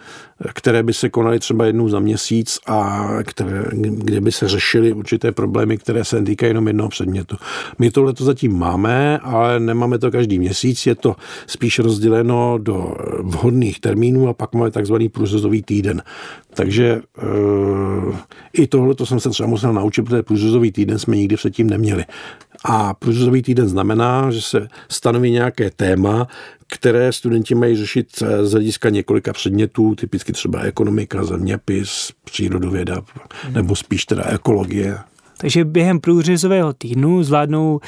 které by se konaly třeba jednou za měsíc a které, kde by se řešily určité problémy, které se týkají jenom jednoho předmětu. My tohle to zatím máme, ale nemáme to každý měsíc, je to spíš rozděleno do vhodných termínů a pak máme takzvaný průřezový týden. Takže e, i tohle to jsem se třeba musel naučit, protože průřezový týden jsme nikdy předtím neměli. A průřezový týden znamená, že se stanoví nějaké téma, které studenti mají řešit z hlediska několika předmětů, typicky třeba ekonomika, zeměpis, přírodověda, nebo spíš teda ekologie. Takže během průřezového týdnu zvládnou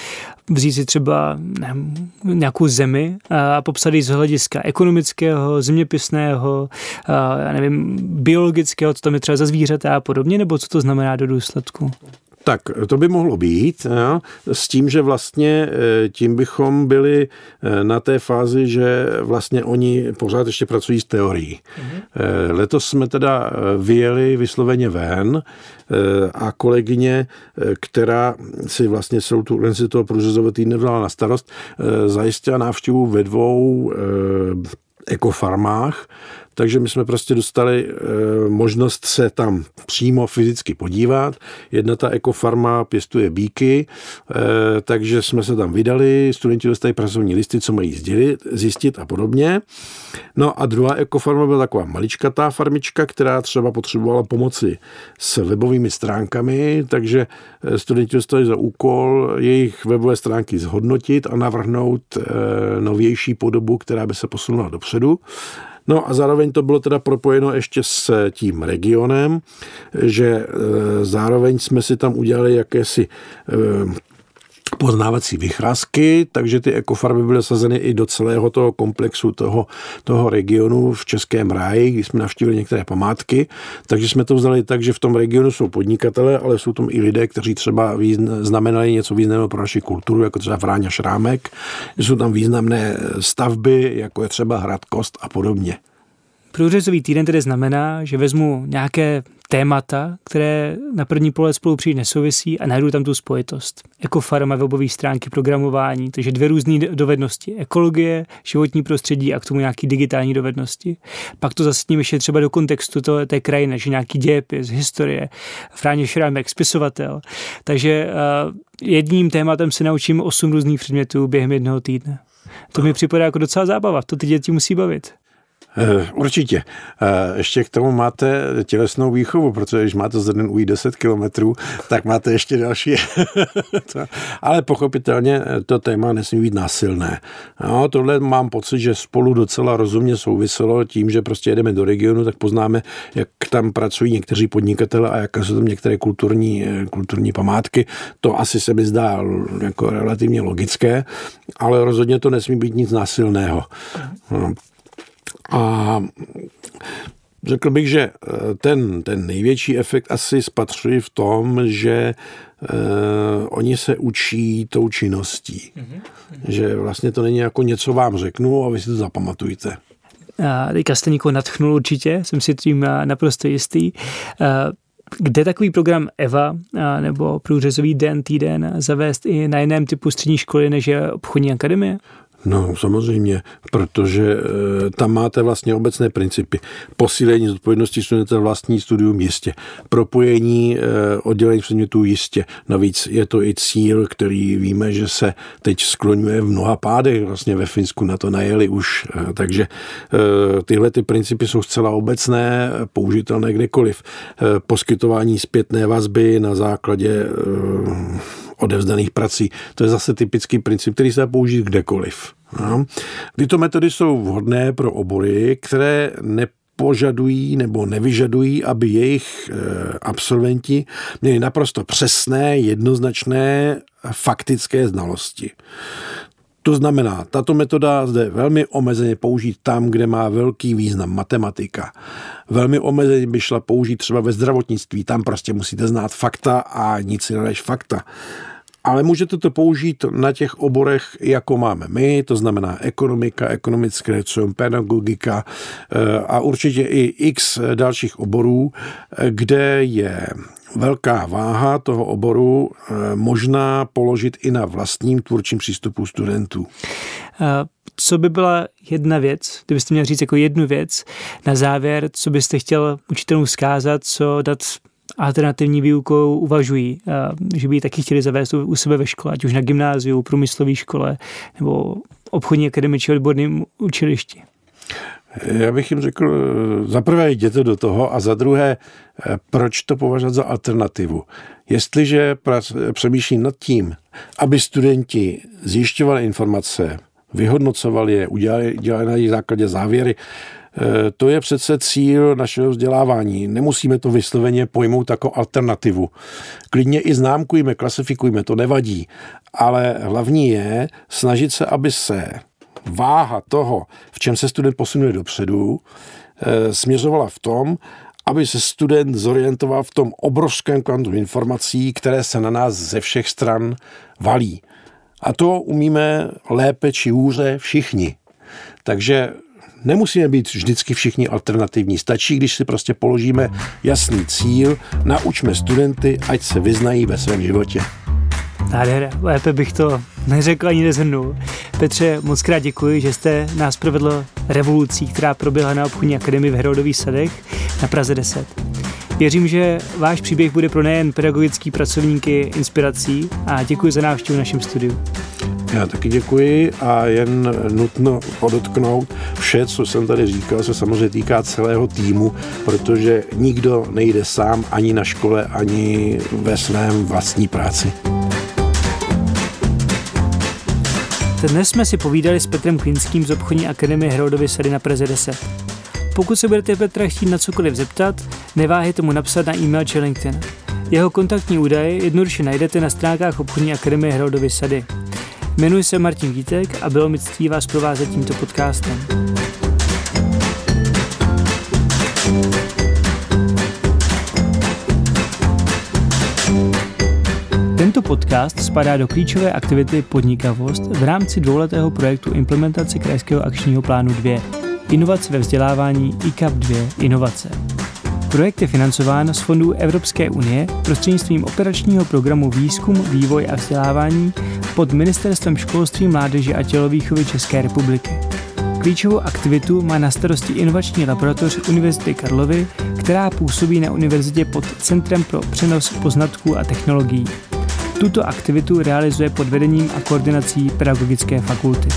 vzít si třeba ne, nějakou zemi a popsat ji z hlediska ekonomického, zeměpisného, a, já nevím, biologického, co tam je třeba za zvířata a podobně, nebo co to znamená do důsledku? Tak to by mohlo být, jo, s tím, že vlastně eh, tím bychom byli eh, na té fázi, že vlastně oni pořád ještě pracují s teorií. Mm-hmm. Letos jsme teda vyjeli vysloveně ven a kolegyně, která si vlastně celou tu organizaci toho průřezového týdne dala na starost, zajistila návštěvu ve dvou ekofarmách, takže my jsme prostě dostali e, možnost se tam přímo fyzicky podívat. Jedna ta ekofarma pěstuje bíky, e, takže jsme se tam vydali, studenti dostali pracovní listy, co mají sdělit, zjistit a podobně. No a druhá ekofarma byla taková maličkatá farmička, která třeba potřebovala pomoci s webovými stránkami, takže eh, studenti dostali za úkol jejich webové stránky zhodnotit a navrhnout novější podobu, která by se posunula dopředu. No a zároveň to bylo teda propojeno ještě s tím regionem, že e, zároveň jsme si tam udělali jakési e, poznávací vycházky, takže ty ekofarmy byly sazeny i do celého toho komplexu toho, toho regionu v Českém ráji, kdy jsme navštívili některé památky, takže jsme to vzali tak, že v tom regionu jsou podnikatele, ale jsou tam i lidé, kteří třeba znamenali něco významného pro naši kulturu, jako třeba Vráňa Šrámek, jsou tam významné stavby, jako je třeba Hrad Kost a podobně. Průřezový týden tedy znamená, že vezmu nějaké témata, které na první pohled spolu přijít nesouvisí a najdu tam tu spojitost. Jako farma, webové stránky, programování, takže dvě různé dovednosti. Ekologie, životní prostředí a k tomu nějaký digitální dovednosti. Pak to zase tím ještě třeba do kontextu to, té krajiny, že nějaký dějepis, historie, Fráně Šrámek, spisovatel. Takže uh, jedním tématem se naučím osm různých předmětů během jednoho týdne. To mi připadá jako docela zábava, to ty děti musí bavit. Eh, určitě. Eh, ještě k tomu máte tělesnou výchovu, protože když máte za den ujít 10 kilometrů, tak máte ještě další. Ale pochopitelně to téma nesmí být násilné. No, tohle mám pocit, že spolu docela rozumně souviselo tím, že prostě jedeme do regionu, tak poznáme, jak tam pracují někteří podnikatele a jaké jsou tam některé kulturní, eh, kulturní památky. To asi se mi zdá jako relativně logické, ale rozhodně to nesmí být nic násilného. No. A řekl bych, že eh, ten, ten největší efekt asi spatřuji v tom, že uh, oni se učí tou činností. Mm-hmm. Že vlastně to není jako něco vám řeknu a vy si to zapamatujte. A teďka jste někoho natchnul určitě, jsem si tím naprosto jistý. Kde takový program EVA nebo průřezový den, týden zavést i na jiném typu střední školy, než je obchodní akademie? No samozřejmě, protože e, tam máte vlastně obecné principy. Posílení zodpovědnosti studenta vlastní studium jistě. Propojení e, oddělení předmětů jistě. Navíc je to i cíl, který víme, že se teď skloňuje v mnoha pádech. Vlastně ve Finsku na to najeli už. E, takže e, tyhle ty principy jsou zcela obecné, použitelné kdekoliv. E, poskytování zpětné vazby na základě e, odevzdaných prací. To je zase typický princip, který se dá použít kdekoliv. No. Tyto metody jsou vhodné pro obory, které ne požadují nebo nevyžadují, aby jejich eh, absolventi měli naprosto přesné, jednoznačné faktické znalosti. To znamená, tato metoda zde velmi omezeně použít tam, kde má velký význam matematika. Velmi omezeně by šla použít třeba ve zdravotnictví, tam prostě musíte znát fakta a nic jiného než fakta. Ale můžete to použít na těch oborech, jako máme my, to znamená ekonomika, ekonomické co pedagogika eh, a určitě i x dalších oborů, eh, kde je velká váha toho oboru eh, možná položit i na vlastním tvůrčím přístupu studentů. Co by byla jedna věc, kdybyste měl říct jako jednu věc na závěr, co byste chtěl učitelům zkázat, co dát alternativní výukou uvažují, že by ji taky chtěli zavést u sebe ve škole, ať už na gymnáziu, průmyslové škole nebo obchodní akademii či odborném učilišti. Já bych jim řekl, za prvé jděte do toho a za druhé, proč to považovat za alternativu. Jestliže přemýšlím nad tím, aby studenti zjišťovali informace, vyhodnocovali je, udělali, dělali na jejich základě závěry, Eh, to je přece cíl našeho vzdělávání. Nemusíme to vysloveně pojmout jako alternativu. Klidně i známkujme, klasifikujme, to nevadí. Ale hlavní je snažit se, aby se váha toho, v čem se student posunuje dopředu, eh, směřovala v tom, aby se student zorientoval v tom obrovském kvantu informací, které se na nás ze všech stran valí. A to umíme lépe či hůře všichni. Takže Nemusíme být vždycky všichni alternativní. Stačí, když si prostě položíme jasný cíl, naučme studenty, ať se vyznají ve svém životě. Nádhera, lépe bych to neřekl ani nezhrnul. Petře, moc krát děkuji, že jste nás provedl revolucí, která proběhla na obchodní akademii v Herodových sadech na Praze 10. Věřím, že váš příběh bude pro nejen pedagogický pracovníky inspirací a děkuji za návštěvu v našem studiu. Já taky děkuji a jen nutno podotknout, vše, co jsem tady říkal, se samozřejmě týká celého týmu, protože nikdo nejde sám ani na škole, ani ve svém vlastní práci. Dnes jsme si povídali s Petrem Klinským z obchodní akademie Herodovy sady na Preze 10. Pokud se budete Petra chtít na cokoliv zeptat, neváhejte mu napsat na e-mail či LinkedIn. Jeho kontaktní údaje jednoduše najdete na stránkách obchodní akademie Herodovy sady. Jmenuji se Martin Vítek a bylo mi ctí vás provázet tímto podcastem. Tento podcast spadá do klíčové aktivity Podnikavost v rámci dvouletého projektu implementace Krajského akčního plánu 2 Inovace ve vzdělávání ICAP 2 Inovace. Projekt je financován z fondů Evropské unie prostřednictvím operačního programu Výzkum, vývoj a vzdělávání pod Ministerstvem školství, mládeže a tělovýchovy České republiky. Klíčovou aktivitu má na starosti inovační laboratoř Univerzity Karlovy, která působí na univerzitě pod Centrem pro přenos poznatků a technologií. Tuto aktivitu realizuje pod vedením a koordinací Pedagogické fakulty.